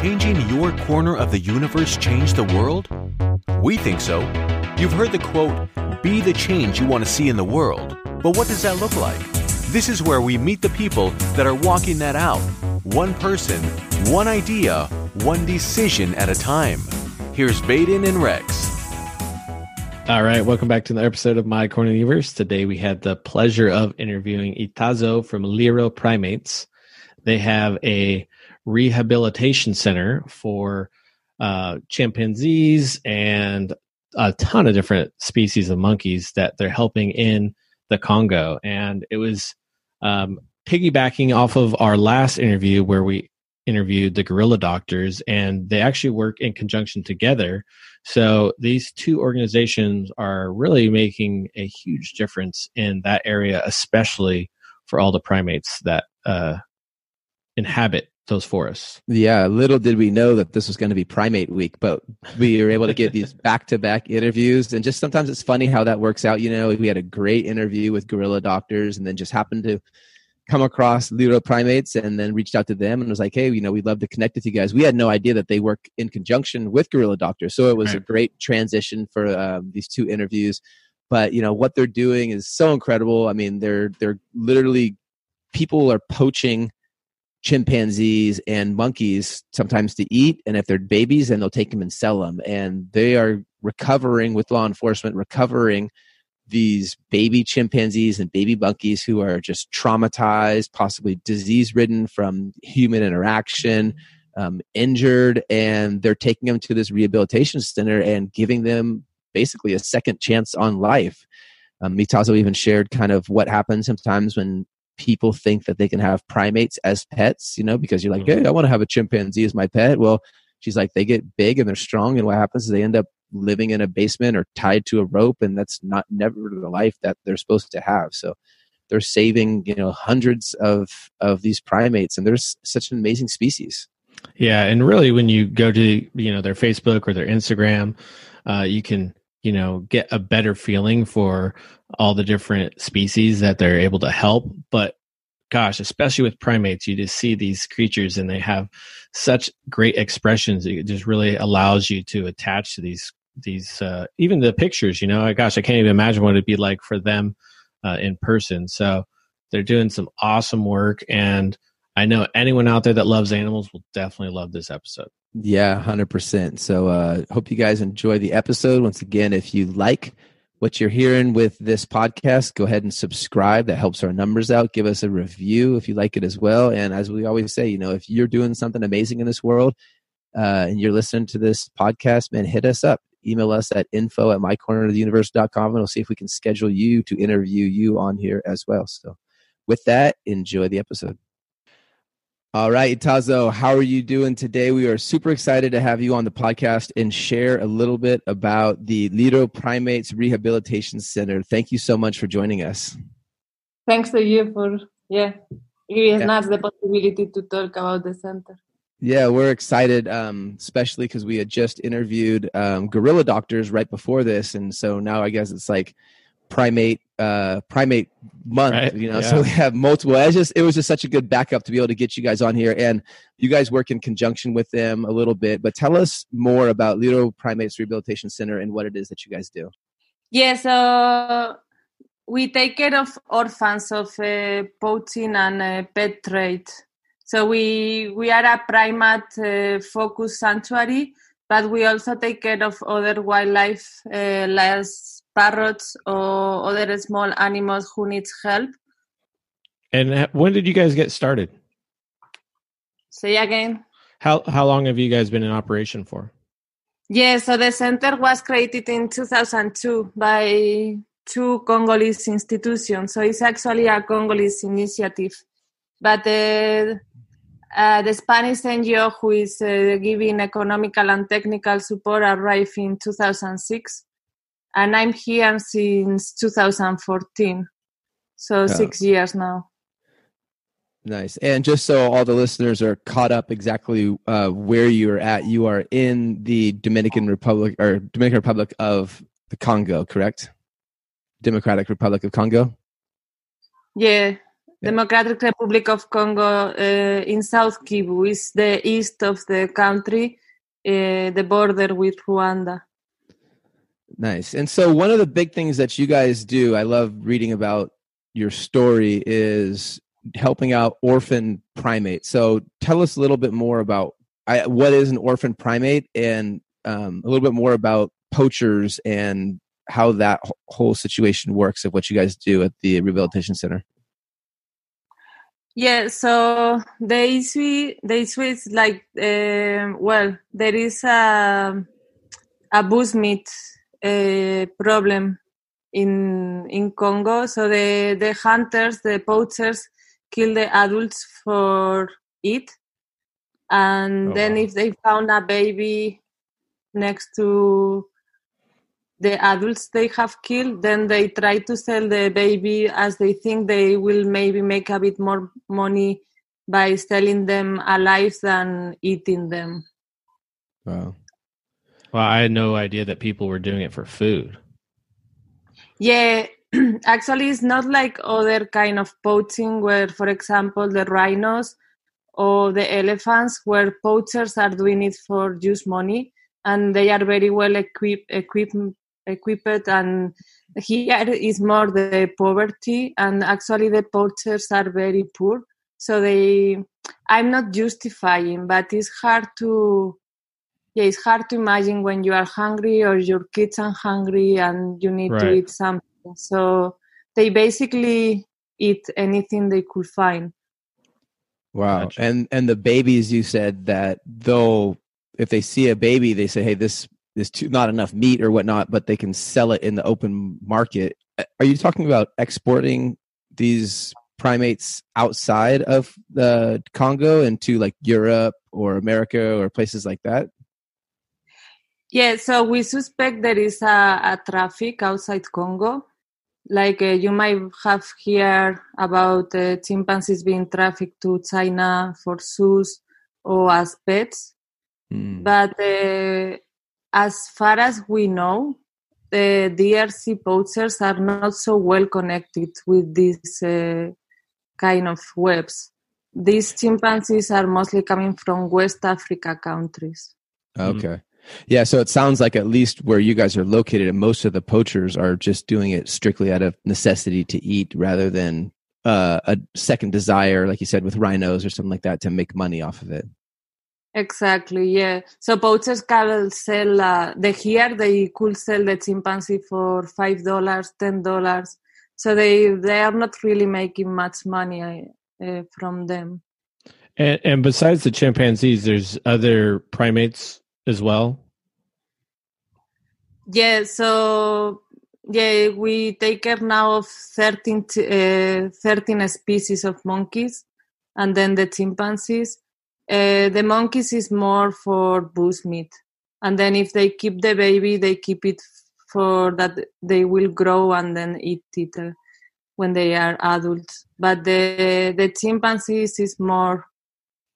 changing your corner of the universe change the world? We think so. You've heard the quote, be the change you want to see in the world. But what does that look like? This is where we meet the people that are walking that out. One person, one idea, one decision at a time. Here's Baden and Rex. All right, welcome back to another episode of My Corner of the Universe. Today we had the pleasure of interviewing Itsaso from Lwiro Primates. They have a rehabilitation center for uh, chimpanzees and a ton of different species of monkeys that they're helping in the Congo. And it was um, piggybacking off of our last interview where we interviewed the gorilla doctors, and they actually work in conjunction together. So these two organizations are really making a huge difference in that area, especially for all the primates that uh, inhabit those forests. Yeah, little did we know that this was going to be Primate Week, but we were able to get these back-to-back interviews, and just sometimes it's funny how that works out. You know, we had a great interview with gorilla doctors, and then just happened to come across Lwiro Primates, and then reached out to them and was like, "Hey, you know, we'd love to connect with you guys." We had no idea that they work in conjunction with gorilla doctors, so it was right. a great transition for um, these two interviews. But you know what they're doing is so incredible. I mean, they're they're literally people are poaching chimpanzees and monkeys sometimes to eat and if they're babies then they'll take them and sell them and they are recovering with law enforcement recovering these baby chimpanzees and baby monkeys who are just traumatized possibly disease ridden from human interaction um, injured and they're taking them to this rehabilitation center and giving them basically a second chance on life. Um, Mitazo even shared kind of what happens sometimes when people think that they can have primates as pets, you know, because you're like, mm-hmm. hey, I want to have a chimpanzee as my pet. Well, she's like, they get big and they're strong, and what happens is they end up living in a basement or tied to a rope, and that's not never the life that they're supposed to have. So they're saving, you know, hundreds of of these primates, and there's such an amazing species. Yeah, and really, when you go to you know their Facebook or their Instagram, uh, you can you know get a better feeling for all the different species that they're able to help. But gosh especially with primates you just see these creatures and they have such great expressions. It just really allows you to attach to these these uh, even the pictures you know gosh i can't even imagine what it'd be like for them uh, in person. So they're doing some awesome work and i know anyone out there that loves animals will definitely love this episode yeah 100% so uh hope you guys enjoy the episode once again if you like what you're hearing with this podcast, go ahead and subscribe. That helps our numbers out. Give us a review if you like it as well. And as we always say, you know, if you're doing something amazing in this world uh, and you're listening to this podcast, man, hit us up. Email us at info at mycorneroftheuniverse.com and we'll see if we can schedule you to interview you on here as well. So with that, enjoy the episode. All right, Itsaso, how are you doing today? We are super excited to have you on the podcast and share a little bit about the Lwiro Primates Rehabilitation Center. Thank you so much for joining us. Thanks to you for yeah giving yeah. us the possibility to talk about the center. Yeah, we're excited, um, especially because we had just interviewed um, gorilla doctors right before this, and so now I guess it's like primate uh, primate month. Right. You know, yeah. so we have multiple. It's just it was just such a good backup to be able to get you guys on here, and you guys work in conjunction with them a little bit. But tell us more about Lwiro Primates Rehabilitation Center and what it is that you guys do. Yeah, so we take care of orphans of uh, poaching and uh, pet trade. So we we are a primate uh, focused sanctuary, but we also take care of other wildlife uh, like parrots or other small animals who needs help. And when did you guys get started? Say again. How how long have you guys been in operation for? Yeah, so the center was created in 2002 by two Congolese institutions. So it's actually a Congolese initiative. But uh, uh, the Spanish NGO who is uh, giving economical and technical support arrived in 2006 and I'm here since 2014, so six years now. Nice. And just so all the listeners are caught up exactly uh, where you're at, you are in the Dominican Republic or Dominican Republic of the Congo, correct? Democratic Republic of Congo. Yeah, Democratic Republic of Congo uh, in South Kivu is the east of the country, uh, the border with Rwanda. Nice. And so one of the big things that you guys do, I love reading about your story is helping out orphan primates. So tell us a little bit more about I, what is an orphan primate and um, a little bit more about poachers and how that whole situation works of what you guys do at the rehabilitation center. Yeah, so the issue, the issue is like, uh, well, there is a a bushmeat uh, problem in in Congo. So the the hunters, the poachers, kill the adults for it, and oh, then wow. if they found a baby next to the adults they have killed, then they try to sell the baby as they think they will maybe make a bit more money by selling them alive than eating them. Wow. Well, I had no idea that people were doing it for food. Yeah, actually, it's not like other kind of poaching where, for example, the rhinos or the elephants, where poachers are doing it for just money, and they are very well equipped, equipped equipped and here is more the poverty and actually the poachers are very poor so they i'm not justifying but it's hard to yeah it's hard to imagine when you are hungry or your kids are hungry and you need right. to eat something so they basically eat anything they could find wow gotcha. and and the babies you said that though if they see a baby they say hey this there's too, not enough meat or whatnot, but they can sell it in the open market. Are you talking about exporting these primates outside of the Congo into like Europe or America or places like that? Yeah, so we suspect there is a, a traffic outside Congo. Like uh, you might have heard about uh, chimpanzees being trafficked to China for zoos or as pets. Mm. But uh, as far as we know, the DRC poachers are not so well connected with these uh, kind of webs. These chimpanzees are mostly coming from West Africa countries. Okay. Yeah, so it sounds like at least where you guys are located, and most of the poachers are just doing it strictly out of necessity to eat rather than uh, a second desire, like you said, with rhinos or something like that, to make money off of it. Exactly, yeah. So poachers can sell uh, the here they could sell the chimpanzee for five dollars, ten dollars. So they they are not really making much money uh, from them. And, and besides the chimpanzees, there's other primates as well. Yeah. So yeah, we take care now of 13, uh, 13 species of monkeys, and then the chimpanzees uh, the monkeys is more for bush meat, and then if they keep the baby, they keep it for that they will grow and then eat it uh, when they are adults. But the the chimpanzees is more,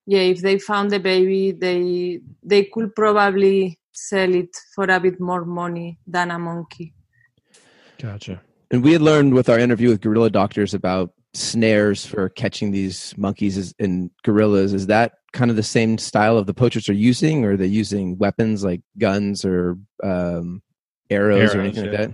yeah. If they found the baby, they they could probably sell it for a bit more money than a monkey. Gotcha. And we had learned with our interview with gorilla doctors about snares for catching these monkeys and gorillas. Is that kind of the same style of the poachers are using, or are they using weapons like guns or um, arrows, arrows, or anything yeah. like that?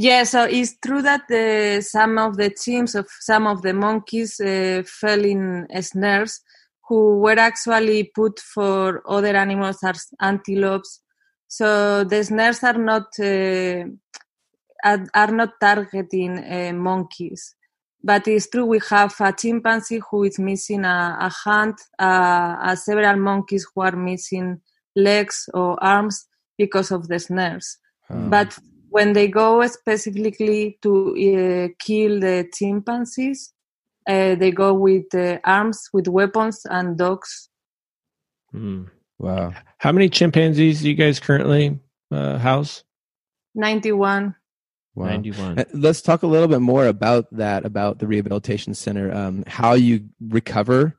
Yeah, so it's true that the, some of the teams of some of the monkeys uh, fell in snares who were actually put for other animals as antelopes. So the snares are not uh, are, not targeting uh, monkeys. But it's true we have a chimpanzee who is missing a, a hand, uh, several monkeys who are missing legs or arms because of the snares. Oh. But when they go specifically to uh, kill the chimpanzees, uh, they go with uh, arms, with weapons, and dogs. Mm. Wow. How many chimpanzees do you guys currently uh, house? 91. Wow. 91. Uh, let's talk a little bit more about that, about the rehabilitation center, um, how you recover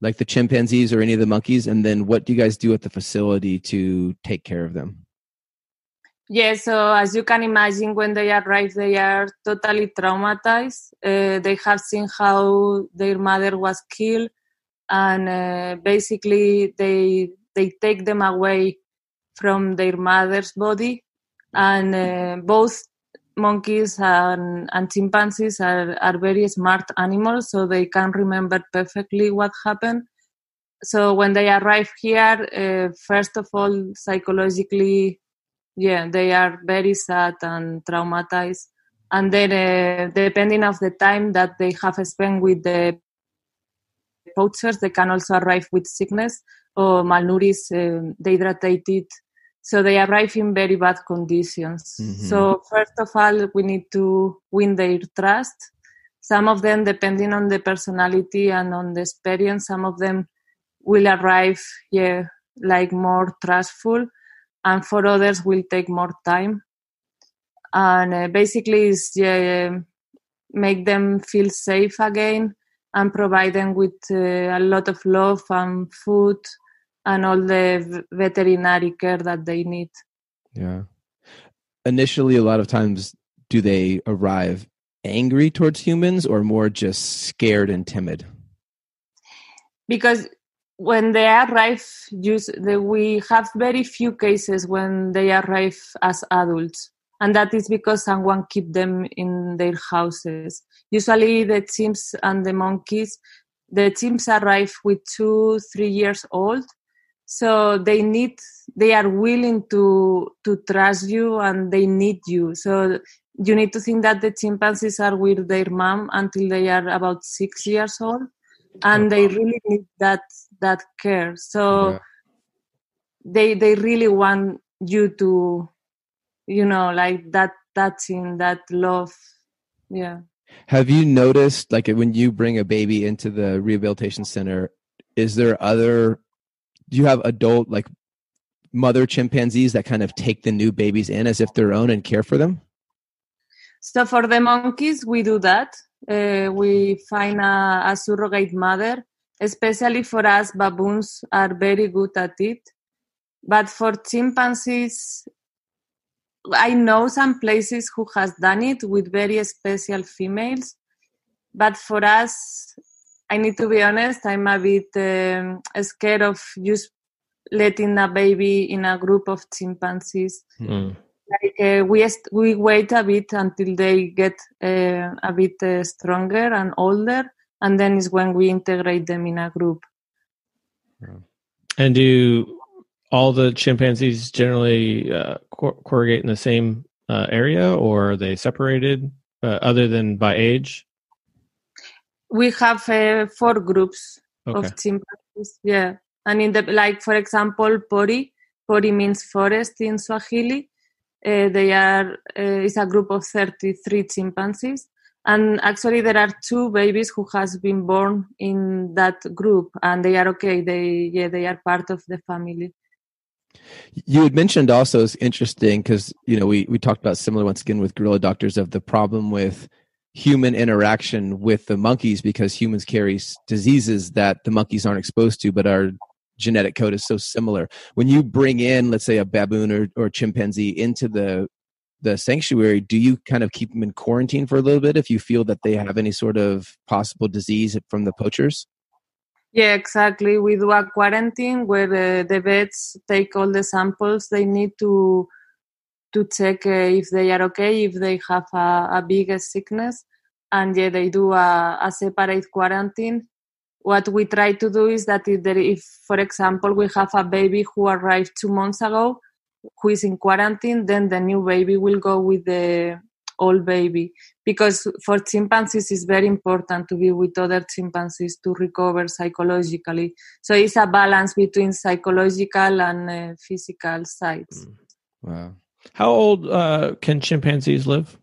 like the chimpanzees or any of the monkeys, and then what do you guys do at the facility to take care of them? Yeah, so as you can imagine, when they arrive, they are totally traumatized. Uh, they have seen how their mother was killed, and uh, basically they they take them away from their mother's body, and uh, both monkeys and, and chimpanzees are, are very smart animals, so they can remember perfectly what happened. So when they arrive here, first of all, psychologically yeah they are very sad and traumatized. And then uh, depending of the time that they have spent with the poachers they can also arrive with sickness or malnourished um, dehydrated. So they arrive in very bad conditions. Mhm. so first of all we need to win their trust. Some of them depending on the personality and on the experience some of them will arrive yeah like more trustful and for others will take more time and uh, basically is yeah, make them feel safe again and provide them with uh, a lot of love and food and all the veterinary care that they need Yeah. Initially, a lot of times, do they arrive angry towards humans or more just scared and timid? because when they arrive we have very few cases when they arrive as adults and that is because someone keep them in their houses. Usually the chimps and the monkeys the chimps arrive with two three years old so they need they are willing to to trust you and they need you. So you need to think that the chimpanzees are with their mom until they are about six years old and they really need that that care so Yeah. they they really want you to you know like that touching that love yeah Have you noticed, like, when you bring a baby into the rehabilitation center, is there other, do you have adult, like, mother chimpanzees that kind of take the new babies in as if their own and care for them? so for the monkeys we do that uh, we find a, a surrogate mother especially for us baboons are very good at it but for chimpanzees i know some places who has done it with very special females but for us i need to be honest i'm a bit um, scared of just letting a baby in a group of chimpanzees Mm. like uh, we we wait a bit until they get uh, a bit uh, stronger and older and then is when we integrate them in a group. And do all the chimpanzees generally uh, cor- corrugate in the same uh, area, or are they separated, uh, other than by age? we have uh, four groups Okay. of chimpanzees yeah. And in the like for example pori. Pori means forest in swahili. Uh, they are uh, is a group of 33 chimpanzees and actually there are two babies who has been born in that group and they are okay they yeah they are part of the family You had mentioned also is interesting because you know we we talked about similar once again with gorilla doctors of the problem with human interaction with the monkeys because humans carry diseases that the monkeys aren't exposed to, but our genetic code is so similar. When you bring in, let's say, a baboon or, or chimpanzee into the the sanctuary, do you kind of keep them in quarantine for a little bit if you feel that they have any sort of possible disease from the poachers? Yeah, exactly. We do a quarantine where uh, the vets take all the samples they need to to check uh, if they are okay, if they have a, a big sickness, and yeah, they do a, a separate quarantine. What we try to do is that if, there, if, for example, we have a baby who arrived two months ago, who is in quarantine, then the new baby will go with the old baby because for chimpanzees it's very important to be with other chimpanzees to recover psychologically so it's a balance between psychological and uh, physical sides Wow. How old uh, can chimpanzees live?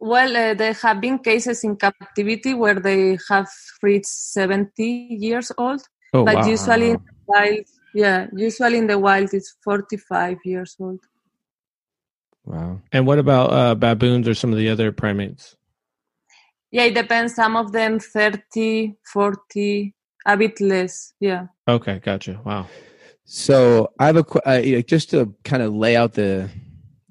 well uh, there have been cases in captivity where they have reached 70 years old Oh, but wow. usually in wild yeah usually in the wild it's 45 years old Wow. And what about uh, baboons or some of the other primates? yeah it depends some of them 30 40 a bit less yeah Okay, gotcha. Wow. So I have a qu- uh, just to kind of lay out the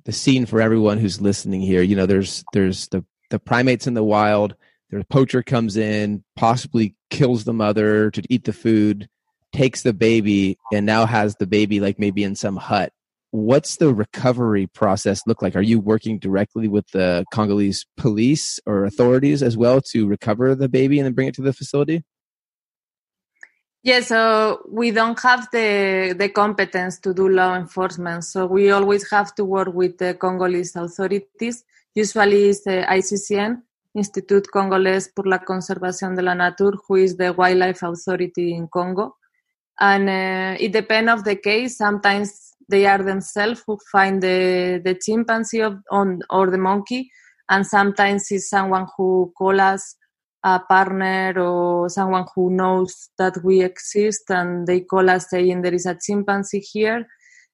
the scene for everyone who's listening here. You know, there's there's the the primates in the wild. Their poacher comes in, possibly kills the mother to eat the food, takes the baby, and now has the baby like maybe in some hut. What's the recovery process look like? Are you working directly with the Congolese police or authorities as well to recover the baby and then bring it to the facility? Yeah, so we don't have the the competence to do law enforcement. So we always have to work with the Congolese authorities. Usually, it's the ICCN, Institut Congolais pour la Conservation de la Nature, who is the wildlife authority in Congo. And uh, it depends of the case. Sometimes they are themselves who find the the chimpanzee of, on or the monkey, and sometimes it's someone who call us a partner or someone who knows that we exist and they call us saying there is a chimpanzee here.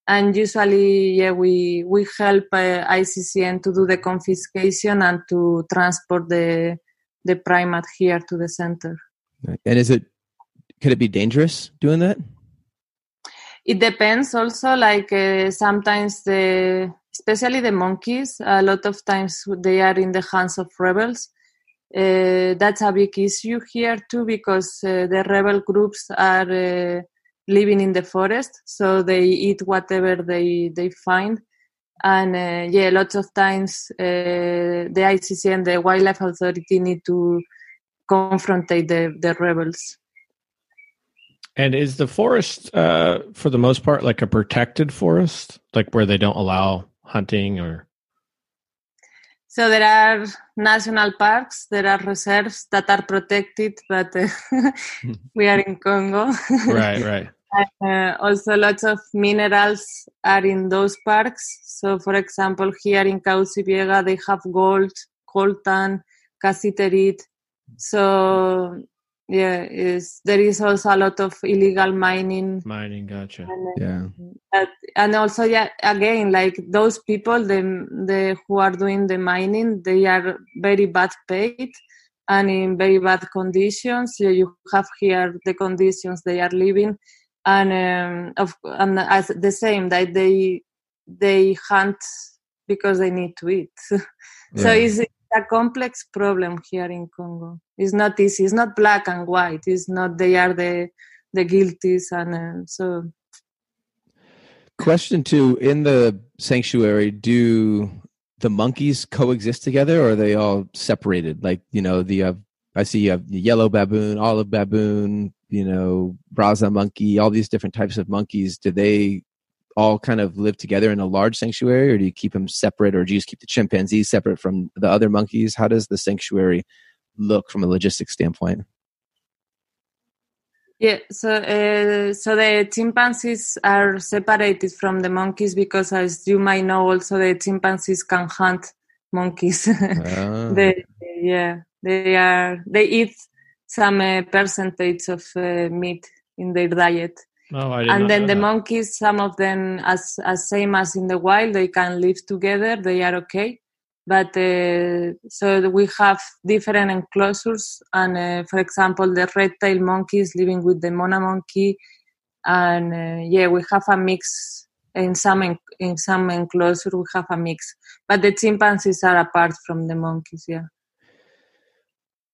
And usually yeah we we help uh, ICCN to do the confiscation and to transport the the primate here to the center. And is it could it be dangerous doing that it depends also like uh, sometimes the especially the monkeys a lot of times they are in the hands of rebels uh, that's a big issue here too because uh, the rebel groups are uh, living in the forest, so they eat whatever they they find. And uh, yeah, lots of times uh, the ICCN the Wildlife Authority need to confront the the rebels. And is the forest, uh, for the most part, like a protected forest, like where they don't allow hunting or? So there are national parks, there are reserves that are protected, but uh, we are in Congo. right, right. Uh, also, lots of minerals are in those parks. So, for example, here in Kahuzi-Biega, they have gold, coltan, cassiterite. So, yeah, is there is also a lot of illegal mining. Mining, gotcha. And, yeah, and also, yeah, again, like those people, the the who are doing the mining, they are very bad paid and in very bad conditions. So you have here the conditions they are living, and um, of and as the same that they they hunt because they need to eat. so yeah. it's a complex problem here in Congo. It's not easy. It's not black and white. It's not they are the the guilties and uh, so. Question two: In the sanctuary, do the monkeys coexist together, or are they all separated? Like you know, the uh, I see you have yellow baboon, olive baboon, you know, Brazza monkey, all these different types of monkeys. Do they all kind of live together in a large sanctuary, or do you keep them separate, or do you just keep the chimpanzees separate from the other monkeys? How does the sanctuary look from a logistics standpoint? Yeah, so uh, so the chimpanzees are separated from the monkeys because, as you might know, also the chimpanzees can hunt monkeys. Ah. they, yeah, they are they eat some uh, percentage of uh, meat in their diet. Oh, and then the that. monkeys, some of them, as as same as in the wild, they can live together. They are okay, but uh, so we have different enclosures. And uh, for example, the red-tailed monkeys living with the mona monkey, and uh, yeah, we have a mix in some en- in some enclosure. We have a mix, but the chimpanzees are apart from the monkeys. Yeah.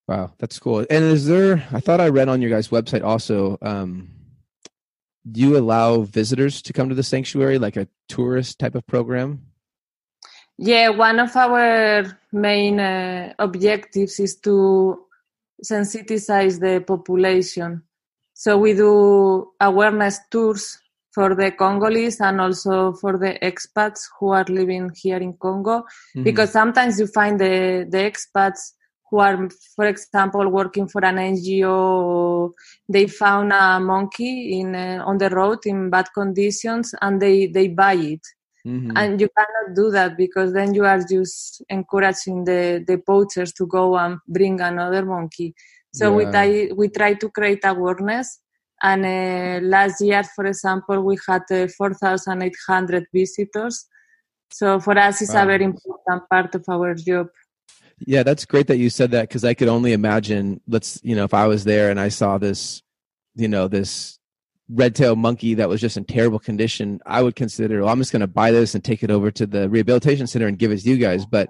Wow, that's cool. And is there? I thought I read on your guys' website also. Um, do you allow visitors to come to the sanctuary, like a tourist type of program? Yeah, one of our main uh, objectives is to sensitize the population. So we do awareness tours for the Congolese and also for the expats who are living here in Congo, mm-hmm. because sometimes you find the the expats who are, for example, working for an NGO. They found a monkey in uh, on the road in bad conditions, and they they buy it. Mm-hmm. And you cannot do that because then you are just encouraging the, the poachers to go and bring another monkey. So yeah. we try we try to create awareness. And uh, last year, for example, we had uh, 4,800 visitors. So for us, it's wow. a very important part of our job. Yeah, that's great that you said that because I could only imagine. Let's, you know, if I was there and I saw this, you know, this red-tailed monkey that was just in terrible condition, I would consider, well, I'm just going to buy this and take it over to the rehabilitation center and give it to you guys. But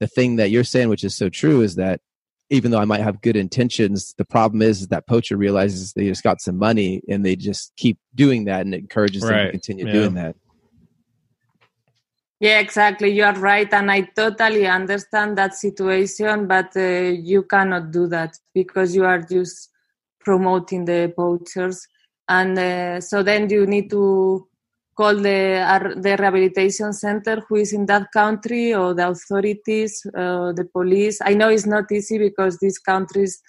the thing that you're saying, which is so true, is that even though I might have good intentions, the problem is, is that poacher realizes they just got some money and they just keep doing that and it encourages them to continue Yeah. doing that. Yeah, exactly. You are right, and I totally understand that situation. But uh, you cannot do that because you are just promoting the poachers, and uh, so then you need to call the ar- the rehabilitation center who is in that country or the authorities, uh, the police. I know it's not easy because these countries,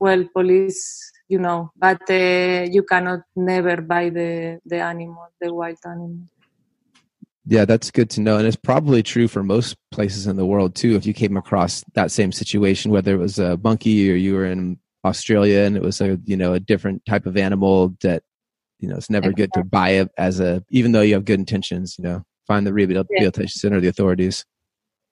well, police, you know, but uh, you cannot never buy the the animal, the wild animal. Yeah, that's good to know. And it's probably true for most places in the world too. If you came across that same situation, whether it was a monkey or you were in Australia and it was a you know a different type of animal that you know it's never good to buy it as a even though you have good intentions. You know, find the rehabilitation center, the authorities.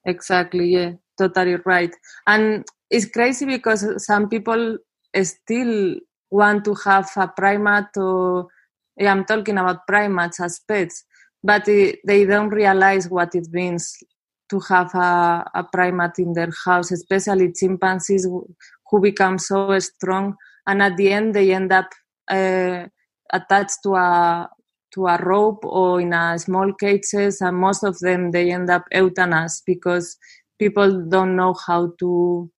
Exactly, yeah, totally right. And it's crazy because some people still want to have a primate or yeah, I'm talking about primates as pets, but eh, they don't realize what it means to have a, a primate in their house, especially chimpanzees who- who become so strong and at the end they end up uh, attached to a to a rope or in a small cages and most of them they end up euthanized because people don't know how to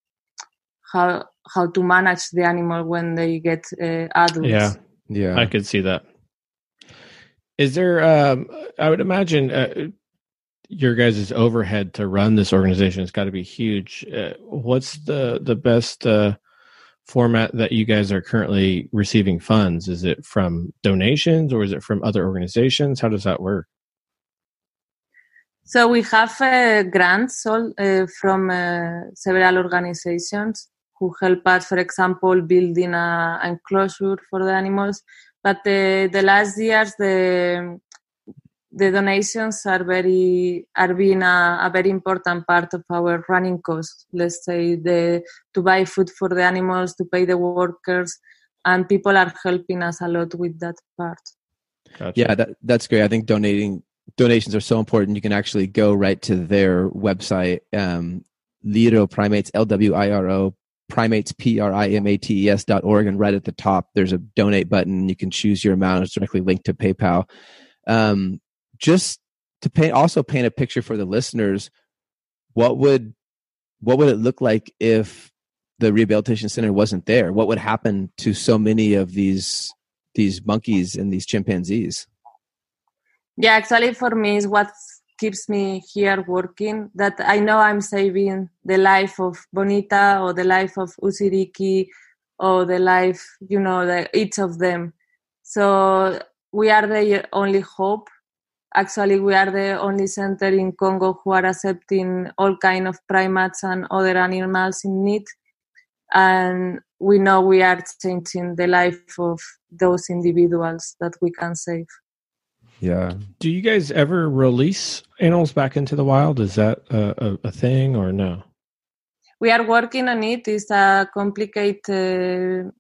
how how to manage the animal when they get uh, adults Yeah. Yeah, I could see that. Is there? Um, I would imagine uh, your guys' overhead to run this organization has got to be huge. Uh, what's the the best uh, format that you guys are currently receiving funds? Is it from donations or is it from other organizations? How does that work? So we have uh, grants all, uh, from uh, several organizations who help us, for example, building a enclosure for the animals. But the, the last years, the the donations are very are being a, a very important part of our running costs. Let's say the to buy food for the animals, to pay the workers, and people are helping us a lot with that part. Gotcha. yeah, that that's great. I think donating donations are so important. You can actually go right to their website, um, Lwiro Primates, L W I R O primates p r i m a t e s dot org, and right at the top there's a donate button. You can choose your amount. It's directly linked to PayPal. Um, just to paint, also paint a picture for the listeners. What would what would it look like if the rehabilitation center wasn't there? What would happen to so many of these these monkeys and these chimpanzees? Yeah, actually, for me, is what keeps me here working. That I know I'm saving the life of Bonita or the life of Usiriki or the life, you know, the, each of them. So we are the only hope. Actually, we are the only center in Congo who are accepting all kind of primates and other animals in need. And we know we are changing the life of those individuals that we can save. Yeah. Do you guys ever release animals back into the wild? Is that a, a, a thing or no? we are working on it. It's a complicated uh,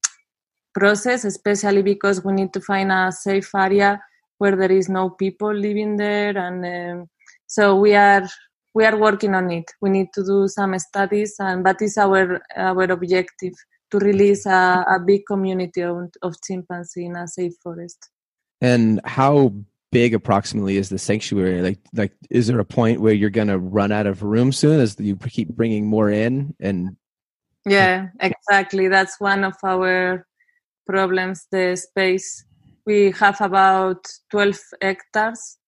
process, especially because we need to find a safe area where there is no people living there, and um, so we are we are working on it. We need to do some studies, and that is our our objective to release a, a big community of, of chimpanzee in a safe forest. And how big approximately is the sanctuary? Like, like, is there a point where you're going to run out of room soon as you keep bringing more in? And Yeah, exactly. That's one of our problems. The space we have about twelve hectares,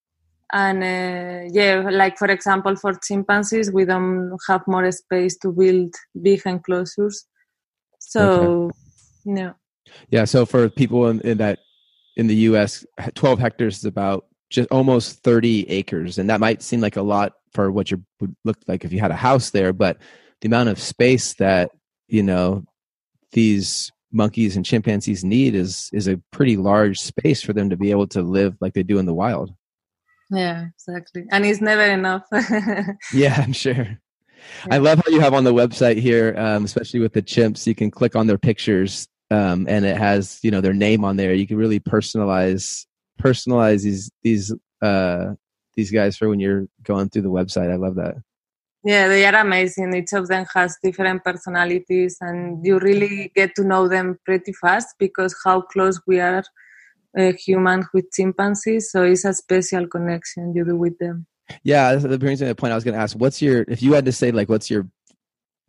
and uh, yeah, like for example, for chimpanzees, we don't have more space to build big enclosures. So, no. yeah, so for people in, in that in the U.S., 12 hectares is about just almost 30 acres, and that might seem like a lot for what you would look like if you had a house there, but the amount of space that you know these monkeys and chimpanzees need is is a pretty large space for them to be able to live like they do in the wild. Yeah, exactly. And it's never enough. Yeah, I'm sure. I love how you have on the website here, um, especially with the chimps. You can click on their pictures um, and it has you know their name on there. You can really personalize personalize these these uh, these guys for when you're going through the website. I love that. Yeah, they are amazing. Each of them has different personalities, and you really get to know them pretty fast because how close we are uh, humans with chimpanzees. So it's a special connection you do with them. Yeah, that brings me to the point I was going to ask. What's your if you had to say like what's your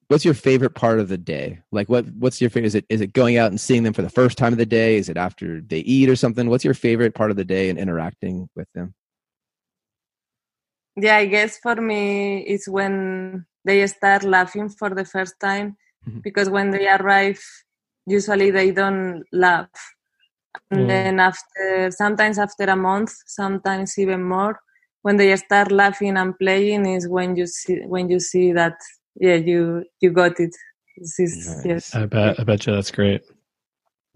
what's your favorite part of the day? Like what what's your favorite? Is it is it going out and seeing them for the first time of the day? Is it after they eat or something? What's your favorite part of the day and interacting with them? Yeah, I guess for me it's when they start laughing for the first time Mhm. because when they arrive, usually they don't laugh. And Mm. then after, sometimes after a month, sometimes even more, when they start laughing and playing is when you see when you see that yeah you you got it. This is Nice. yes. I bet I bet you that's great.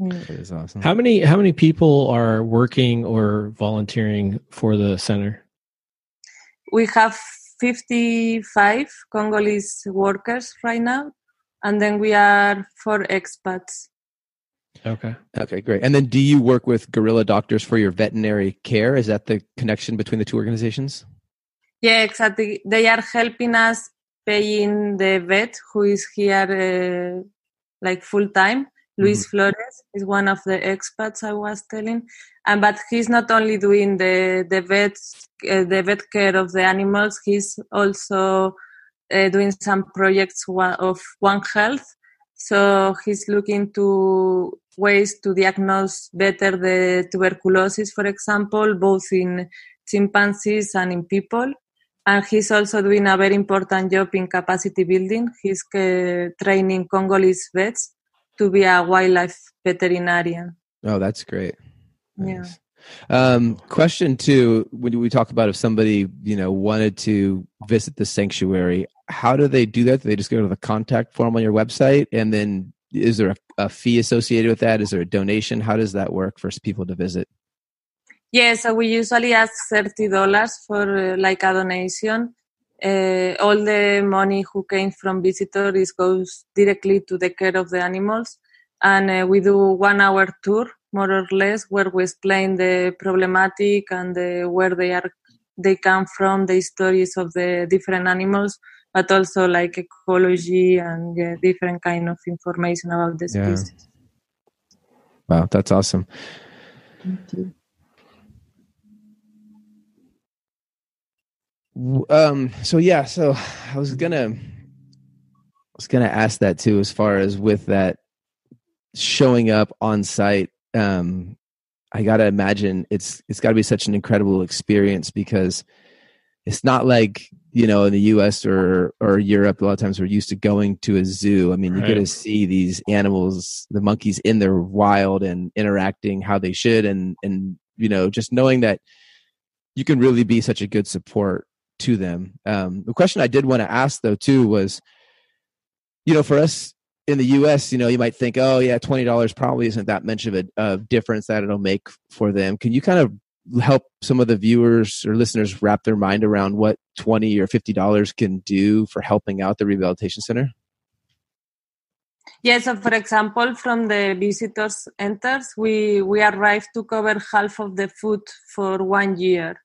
Mm. That is awesome. How many how many people are working or volunteering for the center? We have 55 Congolese workers right now, and then we are four expats. Okay. Okay, great. And then do you work with gorilla doctors for your veterinary care? Is that the connection between the two organizations? Yeah, exactly. They are helping us paying the vet who is here uh, like full time. Luis Flores is one of the expats I was telling, and but he's not only doing the the vet uh, the vet care of the animals. He's also uh, doing some projects of One Health. So he's looking to ways to diagnose better the tuberculosis, for example, both in chimpanzees and in people. And he's also doing a very important job in capacity building. He's uh, training Congolese vets to be a wildlife veterinarian. Oh, that's great. Yeah. Um, question two: When we talk about if somebody you know wanted to visit the sanctuary, how do they do that? Do they just go to the contact form on your website, and then is there a, a fee associated with that? Is there a donation? How does that work for people to visit? Yeah, so we usually ask thirty dollars for uh, like a donation. Uh, all the money who came from visitors goes directly to the care of the animals, and uh, we do one hour tour more or less where we explain the problematic and the, where they are they come from, the stories of the different animals, but also like ecology and yeah, different kind of information about the Yeah. species. Wow, that's awesome. W- Um, so yeah, so I was gonna, I was gonna ask that too, as far as with that showing up on site. Um, I gotta imagine it's it's got to be such an incredible experience because it's not like you know in the U.S. or or Europe. A lot of times we're used to going to a zoo. I mean, you get to see these animals, the monkeys in their wild and interacting how they should, and and you know just knowing that you can really be such a good support to them. Um, the question I did want to ask though too was, you know, for us in the U.S., you know, you might think, oh yeah, twenty dollars probably isn't that much of a, difference that it'll make for them. Can you kind of help some of the viewers or listeners wrap their mind around what twenty or fifty dollars can do for helping out the rehabilitation center? Yeah, so for example, from the visitors enters, we, we arrive to cover half of the food for one year.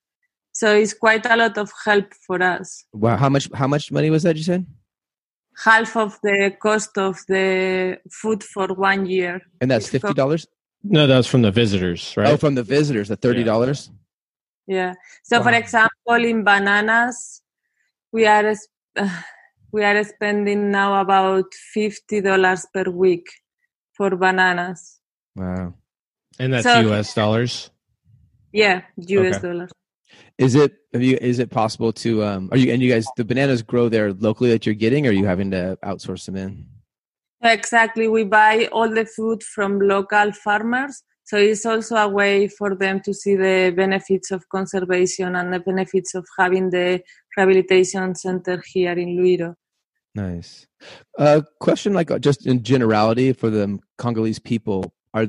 So it's quite a lot of help for us. Wow, how much how much money was that you said? Half of the cost of the food for one year. And that's fifty dollars? No, that's from the visitors, right? Oh, from the visitors, the thirty dollars. Yeah. So for example, in bananas, we are s- we are spending now about fifty dollars per week for bananas. Wow. and that's so- U.S. dollars. Yeah, US Okay. dollars. Is it have you is it possible to um are you and you guys the bananas grow there locally that you're getting or are you having to outsource them in? Exactly. We buy all the food from local farmers. So it's also a way for them to see the benefits of conservation and the benefits of having the rehabilitation center here in Lwiro. Nice. Uh question like uh, just in generality for the Congolese people are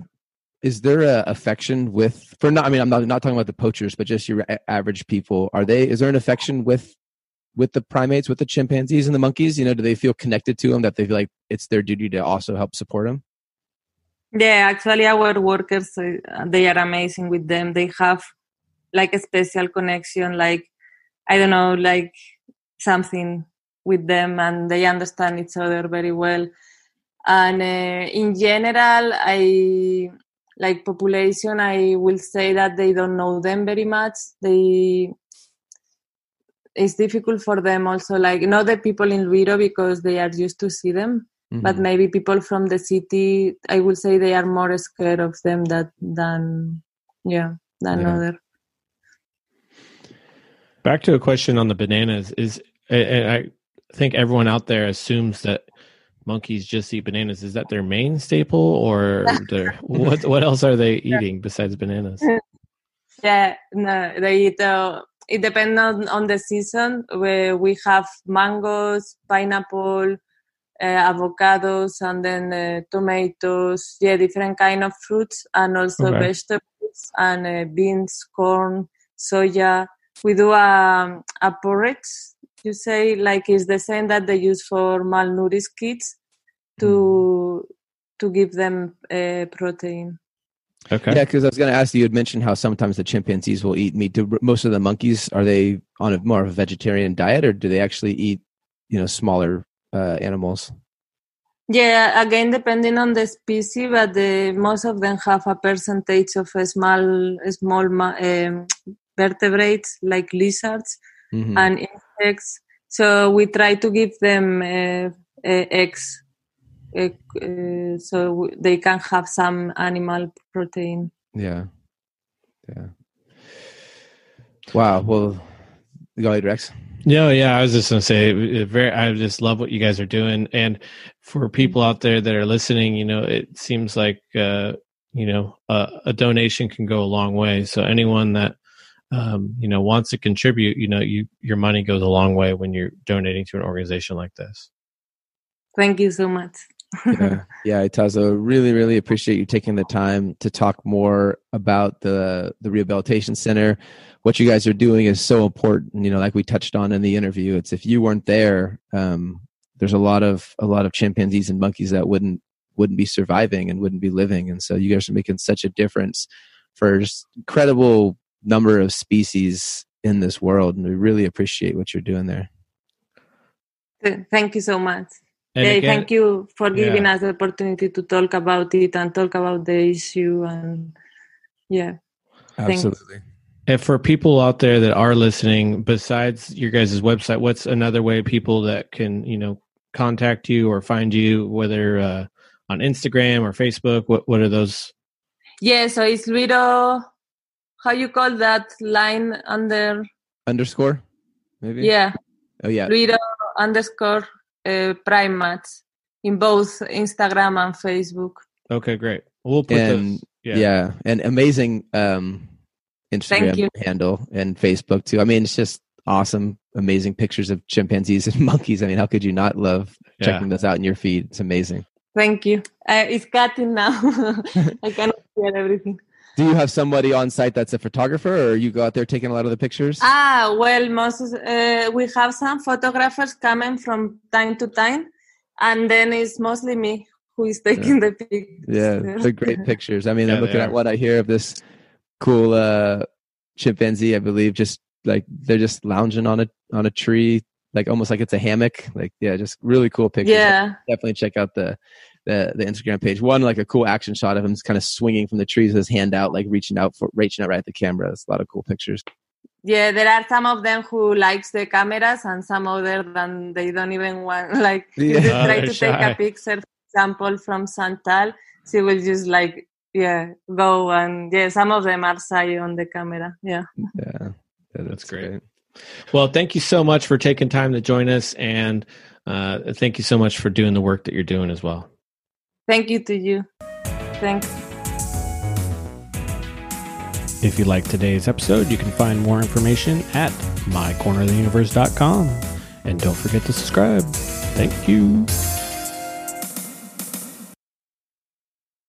is there a affection with for not I mean I'm not not talking about the poachers but just your average people are they is there an affection with with the primates with the chimpanzees and the monkeys you know do they feel connected to them that they feel like it's their duty to also help support them Yeah, actually, our workers uh, they are amazing with them. They have like a special connection, like I don't know, like something with them, and they understand each other very well. And uh, in general, I like population. I will say that they don't know them very much. They it's difficult for them also, like not the people in Lwiro because they are used to see them Mm-hmm. But maybe people from the city, I would say they are more scared of them that than yeah than yeah. other. Back to a question on the bananas is, and I think everyone out there assumes that monkeys just eat bananas. Is that their main staple, or their, what? What else are they eating besides bananas? Yeah, no, they eat. Uh, it depends on, on the season. Where we have mangoes, pineapple, uh, avocados and then uh, tomatoes, yeah, different kind of fruits and also okay. vegetables and uh, beans, corn, soya. We do a, a porridge, you say, like it's the same that they use for malnourished kids to mm. to give them uh, protein. Okay. Yeah, because I was going to ask you. You had mentioned how sometimes the chimpanzees will eat meat. Do most of the monkeys are they on a more of a vegetarian diet, or do they actually eat, you know, smaller uh, animals? Yeah, again, depending on the species, but the, most of them have a percentage of small, small um, vertebrates like lizards mm-hmm. and insects. So we try to give them uh, uh, eggs, uh, uh so they can have some animal protein. Yeah, yeah. Wow. Well, go ahead, Rex. No, yeah, I was just gonna say, very. I just love what you guys are doing, and for people out there that are listening, you know, it seems like uh, you know a, a donation can go a long way. So anyone that um, you know wants to contribute, you know, you your money goes a long way when you're donating to an organization like this. Thank you so much. yeah, yeah, Itsaso, really, really appreciate you taking the time to talk more about the the rehabilitation center what you guys are doing is so important. You know, like we touched on in the interview, it's if you weren't there, um, there's a lot of a lot of chimpanzees and monkeys that wouldn't wouldn't be surviving and wouldn't be living. And so you guys are making such a difference for just incredible number of species in this world, and we really appreciate what you're doing there. Thank you so much. hey, thank you for giving yeah. us the opportunity to talk about it and talk about the issue and yeah. Absolutely. Thanks. And for people out there that are listening, besides your guys' website, what's another way people that can, you know, contact you or find you, whether uh, on Instagram or Facebook? What what are those? Yeah, so it's Lwiro. How you call that line under underscore? Maybe. Yeah. Oh yeah. Lwiro underscore uh, primates in both Instagram and Facebook. Okay, great. We'll put and, those. Yeah. yeah, and amazing. um Instagram handle and Facebook too. I mean, it's just awesome, amazing pictures of chimpanzees and monkeys. I mean, how could you not love yeah. checking this out in your feed? It's amazing. Thank you. Uh, it's cutting now. I cannot hear everything. Do you have somebody on site that's a photographer, or you go out there taking a lot of the pictures? Ah, well, most uh, we have some photographers coming from time to time, and then it's mostly me who is taking yeah. the pictures. Yeah, they're great pictures. I mean, yeah, I'm looking at what I hear of this cool uh chimpanzee, I believe, just like they're just lounging on a on a tree, like almost like it's a hammock. Like yeah, just really cool pictures. Yeah, definitely check out the the the Instagram page. One like a cool action shot of him kind of swinging from the trees with his hand out, like reaching out for reaching out right at the camera. It's a lot of cool pictures. Yeah, there are some of them who likes the cameras, and some other than they don't even want. Like yeah. if you try to shy. take a picture, for example, from Santal, she will just like yeah go and yeah some of them are shy on the camera yeah yeah, yeah that's, that's great. great. well thank you so much for taking time to join us and uh, thank you so much for doing the work that you're doing as well thank you to you. Thanks. If you like today's episode you can find more information at mycorneroftheuniverse.com and don't forget to subscribe. Thank you